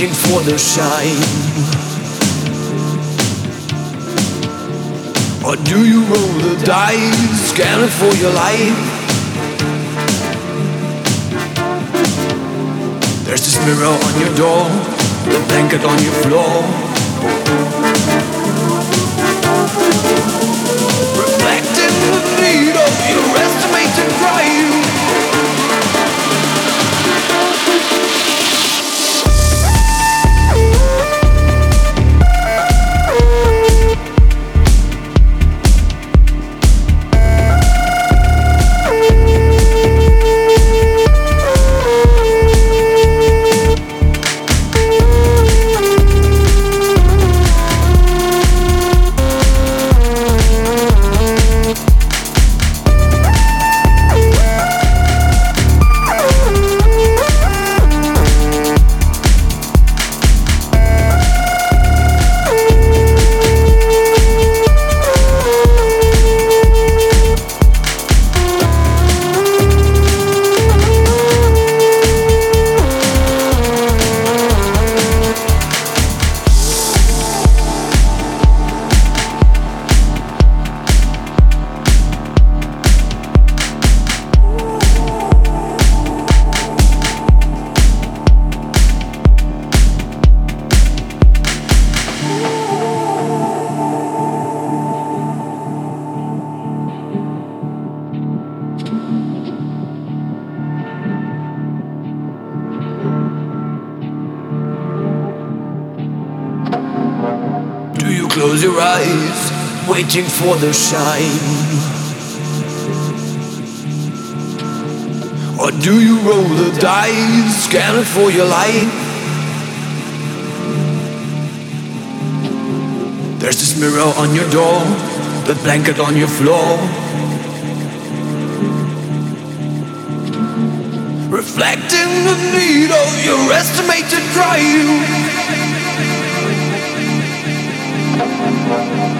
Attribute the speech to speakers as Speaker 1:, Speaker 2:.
Speaker 1: waiting for the shine? Or do you roll the dice, scanning for your life? There's this mirror on your door, the blanket on your floor. Eyes, waiting for the shine? Or do you roll the dice, scanning for your life? There's this mirror on your door, the blanket on your floor. Reflecting the need of your estimated drive.
Speaker 2: Thank you.